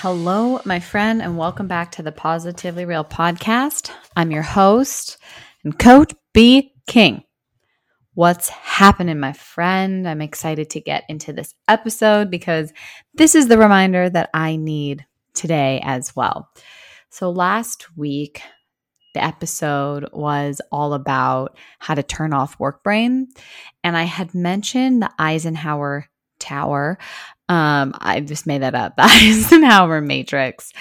Hello, my friend, and welcome back to the Positively Real podcast. I'm your host and coach, B. King. What's happening, my friend? I'm excited to get into this episode because this is the reminder that I need today as well. So, last week, the episode was all about how to turn off work brain. And I had mentioned the Eisenhower Tower um, I just made that up. The Eisenhower Matrix,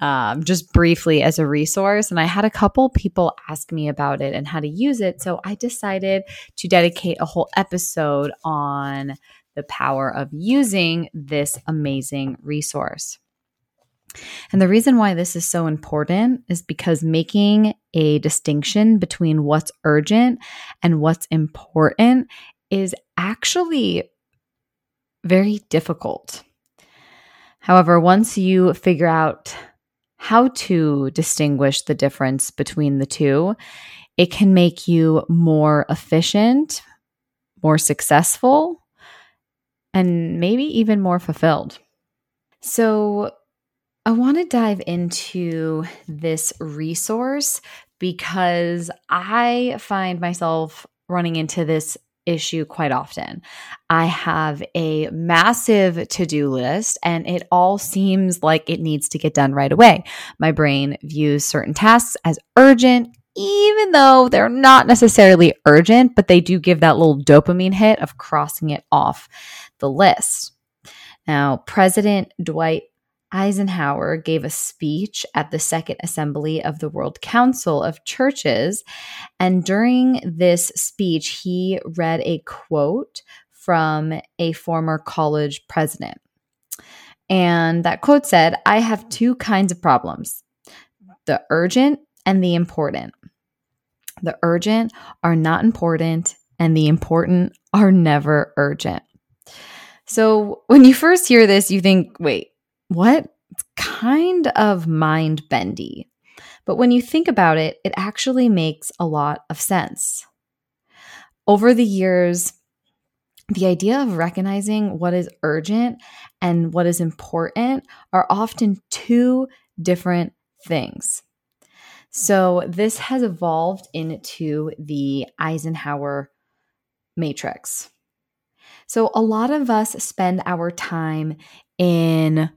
um, just briefly as a resource. And I had a couple people ask me about it and how to use it. So I decided to dedicate a whole episode on the power of using this amazing resource. And the reason why this is so important is because making a distinction between what's urgent and what's important is actually very difficult. However, once you figure out how to distinguish the difference between the two, it can make you more efficient, more successful, and maybe even more fulfilled. So, I want to dive into this resource because I find myself running into this issue quite often. I have a massive to do list and it all seems like it needs to get done right away. My brain views certain tasks as urgent. Even though they're not necessarily urgent, but they do give that little dopamine hit of crossing it off the list. Now, President Dwight Eisenhower gave a speech at the Second Assembly of the World Council of Churches. And during this speech, he read a quote from a former college president. And that quote said, I have two kinds of problems the urgent and the important. The urgent are not important, and the important are never urgent. So when you first hear this, you think, wait, what? It's kind of mind bendy. But when you think about it, it actually makes a lot of sense. Over the years, the idea of recognizing what is urgent and what is important are often two different things. So, this has evolved into the Eisenhower matrix. So, a lot of us spend our time in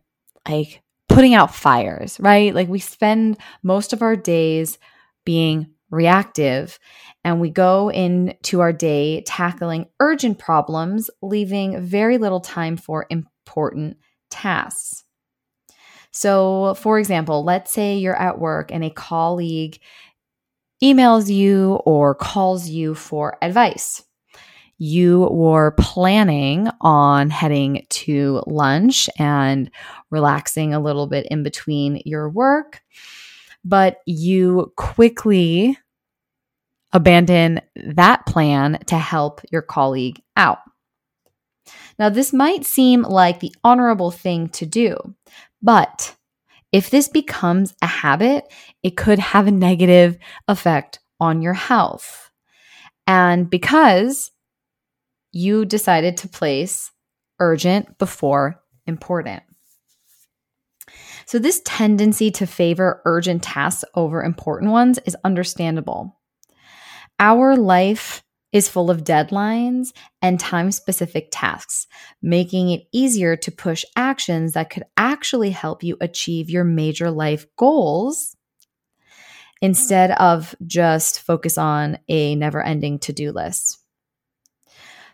like putting out fires, right? Like we spend most of our days being reactive and we go into our day tackling urgent problems, leaving very little time for important tasks. So, for example, let's say you're at work and a colleague emails you or calls you for advice you were planning on heading to lunch and relaxing a little bit in between your work, but you quickly abandon that plan to help your colleague out. Now, this might seem like the honorable thing to do, but if this becomes a habit, it could have a negative effect on your health. And because you decided to place urgent before important. So, this tendency to favor urgent tasks over important ones is understandable. Our life is full of deadlines and time specific tasks, making it easier to push actions that could actually help you achieve your major life goals instead of just focus on a never ending to do list.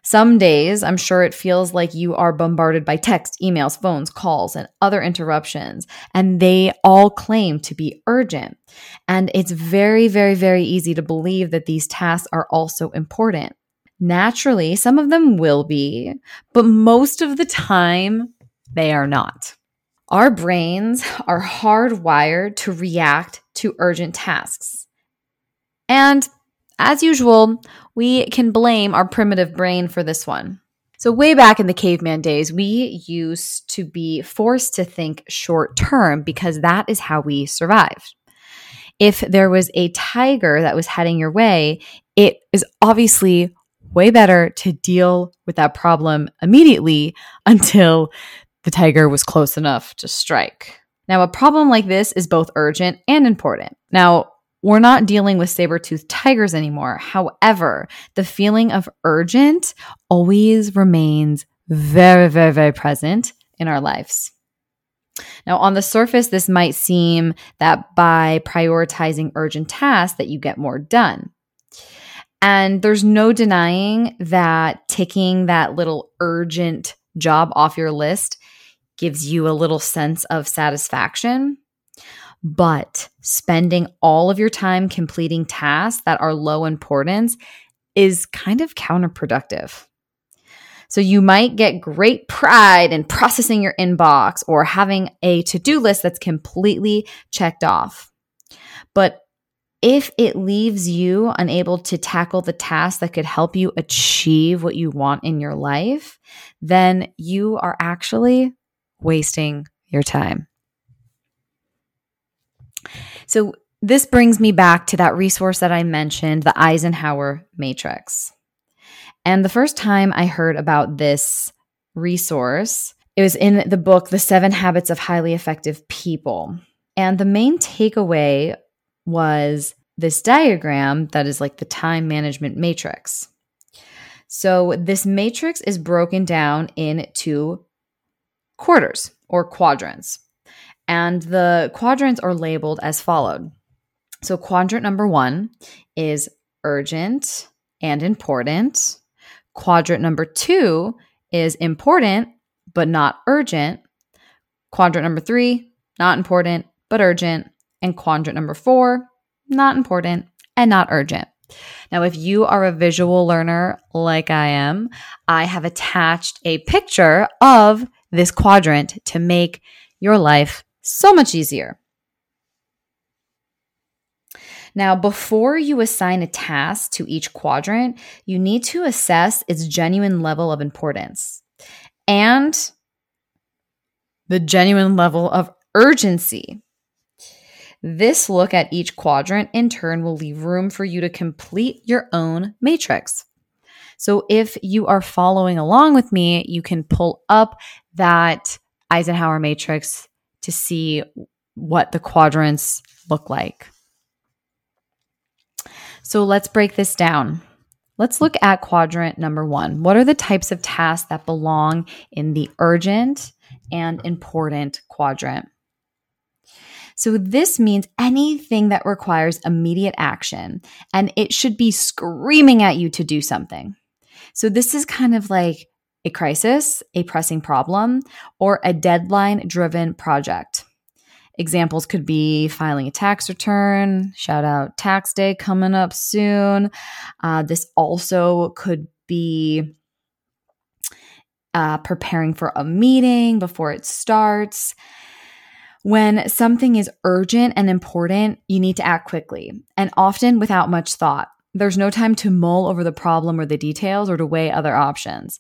Some days, I'm sure it feels like you are bombarded by text, emails, phones, calls, and other interruptions, and they all claim to be urgent. And it's very, very, very easy to believe that these tasks are also important. Naturally, some of them will be, but most of the time, they are not. Our brains are hardwired to react to urgent tasks. And as usual, we can blame our primitive brain for this one. So, way back in the caveman days, we used to be forced to think short term because that is how we survived. If there was a tiger that was heading your way, it is obviously way better to deal with that problem immediately until the tiger was close enough to strike. Now, a problem like this is both urgent and important. Now, we're not dealing with saber toothed tigers anymore. However, the feeling of urgent always remains very, very, very present in our lives. Now, on the surface, this might seem that by prioritizing urgent tasks that you get more done. And there's no denying that ticking that little urgent job off your list gives you a little sense of satisfaction. But spending all of your time completing tasks that are low importance is kind of counterproductive. So you might get great pride in processing your inbox or having a to do list that's completely checked off. But if it leaves you unable to tackle the tasks that could help you achieve what you want in your life, then you are actually wasting your time. So, this brings me back to that resource that I mentioned, the Eisenhower Matrix. And the first time I heard about this resource, it was in the book, The Seven Habits of Highly Effective People. And the main takeaway was this diagram that is like the time management matrix. So, this matrix is broken down into quarters or quadrants. And the quadrants are labeled as followed. So, quadrant number one is urgent and important. Quadrant number two is important, but not urgent. Quadrant number three, not important, but urgent. And quadrant number four, not important and not urgent. Now, if you are a visual learner like I am, I have attached a picture of this quadrant to make your life so much easier. Now, before you assign a task to each quadrant, you need to assess its genuine level of importance and the genuine level of urgency. This look at each quadrant in turn will leave room for you to complete your own matrix. So if you are following along with me, you can pull up that Eisenhower matrix to see what the quadrants look like. So let's break this down. Let's look at quadrant number one. What are the types of tasks that belong in the urgent and important quadrant? So, this means anything that requires immediate action, and it should be screaming at you to do something. So, this is kind of like a crisis, a pressing problem, or a deadline driven project. Examples could be filing a tax return, shout out tax day coming up soon. Uh, this also could be uh, preparing for a meeting before it starts. When something is urgent and important, you need to act quickly and often without much thought. There's no time to mull over the problem or the details or to weigh other options.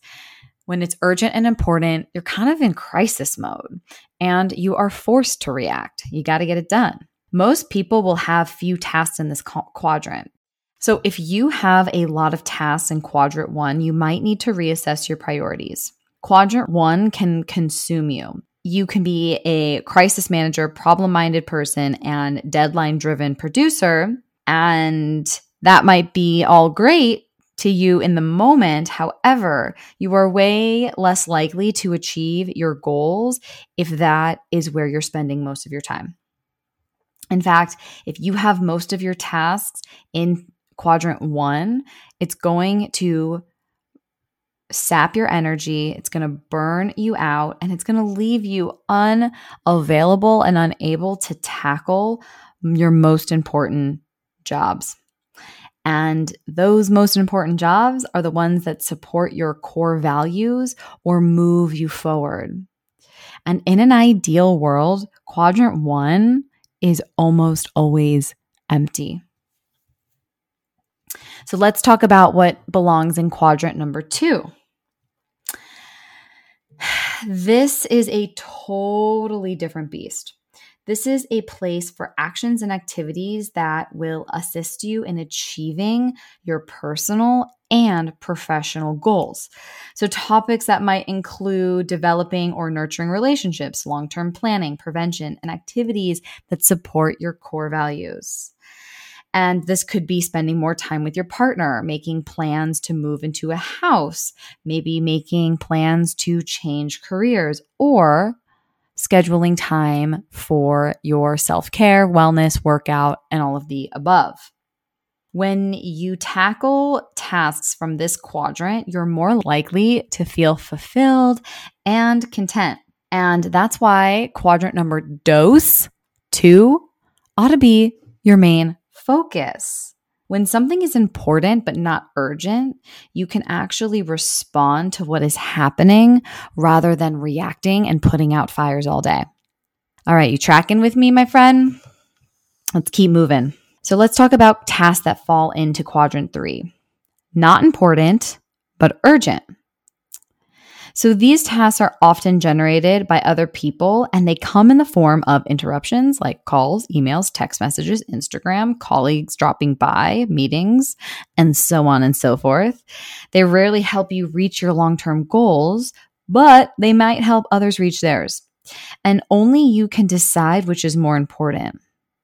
When it's urgent and important, you're kind of in crisis mode and you are forced to react. You got to get it done. Most people will have few tasks in this quadrant. So, if you have a lot of tasks in quadrant one, you might need to reassess your priorities. Quadrant one can consume you. You can be a crisis manager, problem minded person, and deadline driven producer. And that might be all great to you in the moment. However, you are way less likely to achieve your goals if that is where you're spending most of your time. In fact, if you have most of your tasks in quadrant one, it's going to sap your energy, it's going to burn you out, and it's going to leave you unavailable and unable to tackle your most important jobs. And those most important jobs are the ones that support your core values or move you forward. And in an ideal world, quadrant one is almost always empty. So let's talk about what belongs in quadrant number two. This is a totally different beast. This is a place for actions and activities that will assist you in achieving your personal and professional goals. So, topics that might include developing or nurturing relationships, long term planning, prevention, and activities that support your core values. And this could be spending more time with your partner, making plans to move into a house, maybe making plans to change careers, or scheduling time for your self care, wellness, workout, and all of the above. When you tackle tasks from this quadrant, you're more likely to feel fulfilled and content. And that's why quadrant number dose two ought to be your main focus. When something is important but not urgent, you can actually respond to what is happening rather than reacting and putting out fires all day. All right, you tracking with me, my friend? Let's keep moving. So let's talk about tasks that fall into quadrant three. Not important, but urgent. So these tasks are often generated by other people and they come in the form of interruptions like calls, emails, text messages, Instagram, colleagues dropping by, meetings, and so on and so forth. They rarely help you reach your long term goals, but they might help others reach theirs. And only you can decide which is more important.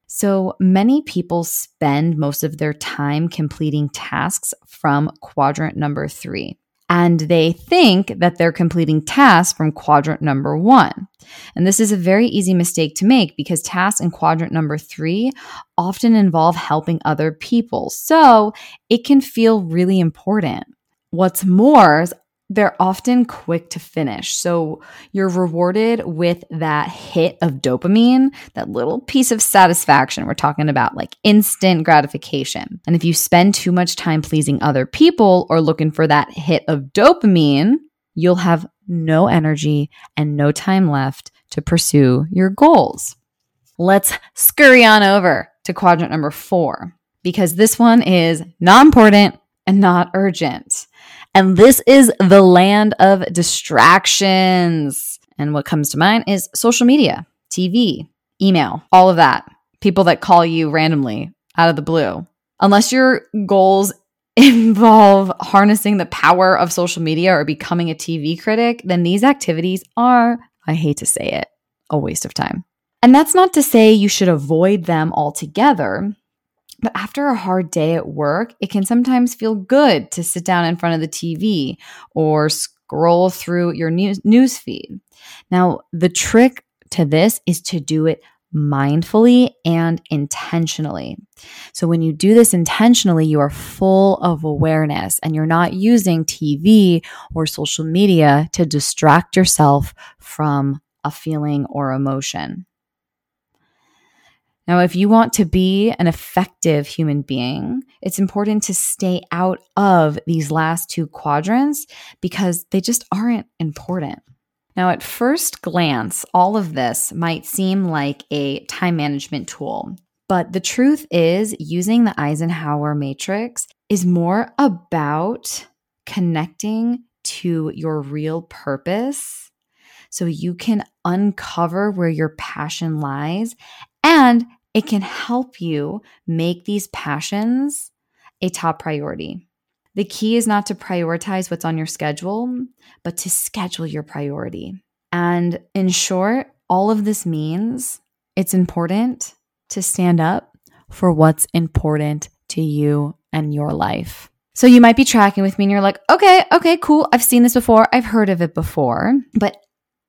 So many people spend most of their time completing tasks from quadrant number three and they think that they're completing tasks from quadrant number one. And this is a very easy mistake to make because tasks in quadrant number three often involve helping other people. So it can feel really important. What's more, they're often quick to finish. So you're rewarded with that hit of dopamine, that little piece of satisfaction. We're talking about like instant gratification. And if you spend too much time pleasing other people or looking for that hit of dopamine, you'll have no energy and no time left to pursue your goals. Let's scurry on over to quadrant number four because this one is not important and not urgent. And this is the land of distractions. And what comes to mind is social media, TV, email, all of that. People that call you randomly out of the blue. Unless your goals involve harnessing the power of social media or becoming a TV critic, then these activities are, I hate to say it, a waste of time. And that's not to say you should avoid them altogether. But after a hard day at work, it can sometimes feel good to sit down in front of the TV or scroll through your news, news feed. Now, the trick to this is to do it mindfully and intentionally. So, when you do this intentionally, you are full of awareness and you're not using TV or social media to distract yourself from a feeling or emotion. Now, if you want to be an effective human being, it's important to stay out of these last two quadrants because they just aren't important. Now, at first glance, all of this might seem like a time management tool, but the truth is, using the Eisenhower matrix is more about connecting to your real purpose so you can uncover where your passion lies and it can help you make these passions a top priority. The key is not to prioritize what's on your schedule, but to schedule your priority. And in short, all of this means it's important to stand up for what's important to you and your life. So you might be tracking with me and you're like, okay, okay, cool. I've seen this before. I've heard of it before. But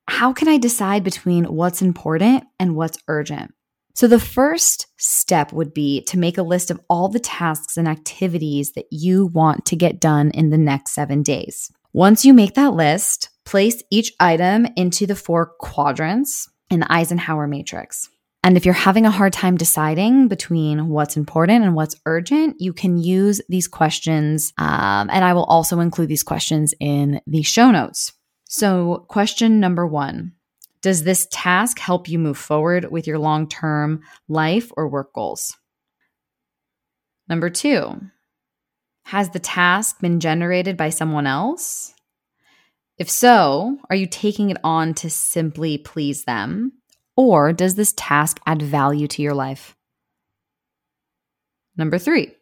how can I decide between what's important and what's urgent? So, the first step would be to make a list of all the tasks and activities that you want to get done in the next seven days. Once you make that list, place each item into the four quadrants in the Eisenhower matrix. And if you're having a hard time deciding between what's important and what's urgent, you can use these questions. Um, and I will also include these questions in the show notes. So, question number one does this task help you move forward with your long term life or work goals? Number two, Has the task been generated by someone else? If so, are you taking it on to simply please them? Or does this task add value to your life? Number three,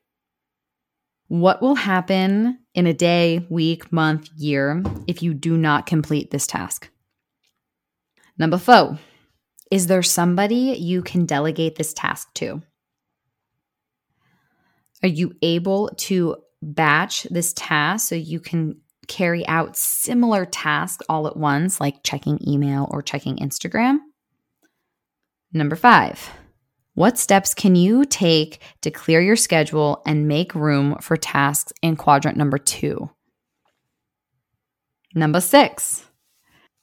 what will happen in a day, week, month, year if you do not complete this task? Number four, is there somebody you can delegate this task to? Are you able to batch this task so you can carry out similar tasks all at once, like checking email or checking Instagram? Number five, what steps can you take to clear your schedule and make room for tasks in quadrant number two? Number six,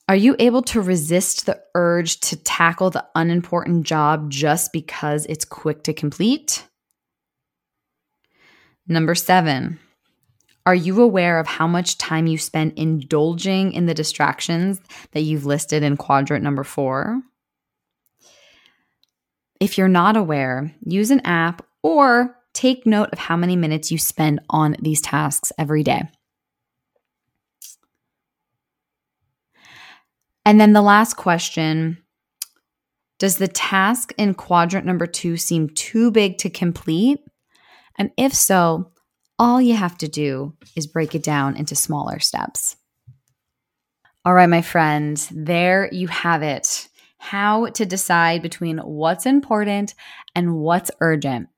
are you able to resist the urge to tackle the unimportant job just because it's quick to complete? Number seven, are you aware of how much time you spend indulging in the distractions that you've listed in quadrant number four? If you're not aware, use an app or take note of how many minutes you spend on these tasks every day. And then the last question Does the task in quadrant number two seem too big to complete? And if so, all you have to do is break it down into smaller steps. All right, my friends, there you have it. How to decide between what's important and what's urgent.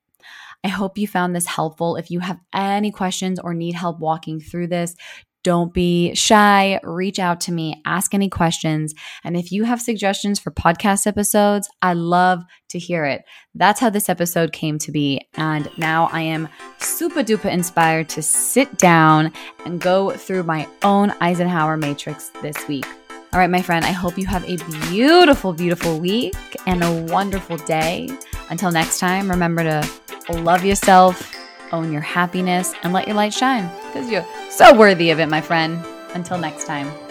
I hope you found this helpful. If you have any questions or need help walking through this, don't be shy. Reach out to me, ask any questions. And if you have suggestions for podcast episodes, I love to hear it. That's how this episode came to be. And now I am super duper inspired to sit down and go through my own Eisenhower matrix this week. All right, my friend, I hope you have a beautiful, beautiful week and a wonderful day. Until next time, remember to love yourself own your happiness, and let your light shine because you're so worthy of it, my friend. Until next time.